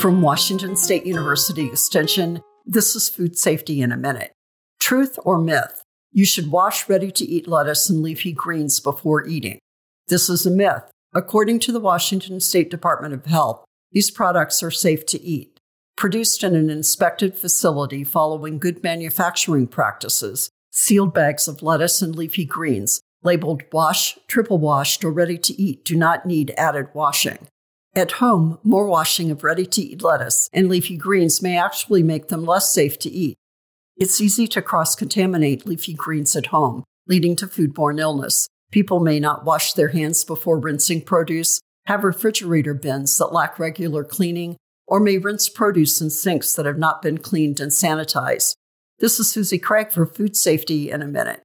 From Washington State University Extension, this is Food Safety in a Minute. Truth or myth? You should wash ready to eat lettuce and leafy greens before eating. This is a myth. According to the Washington State Department of Health, these products are safe to eat. Produced in an inspected facility following good manufacturing practices, sealed bags of lettuce and leafy greens labeled wash, triple washed, or ready to eat do not need added washing. At home, more washing of ready to eat lettuce and leafy greens may actually make them less safe to eat. It's easy to cross contaminate leafy greens at home, leading to foodborne illness. People may not wash their hands before rinsing produce, have refrigerator bins that lack regular cleaning, or may rinse produce in sinks that have not been cleaned and sanitized. This is Susie Craig for Food Safety in a Minute.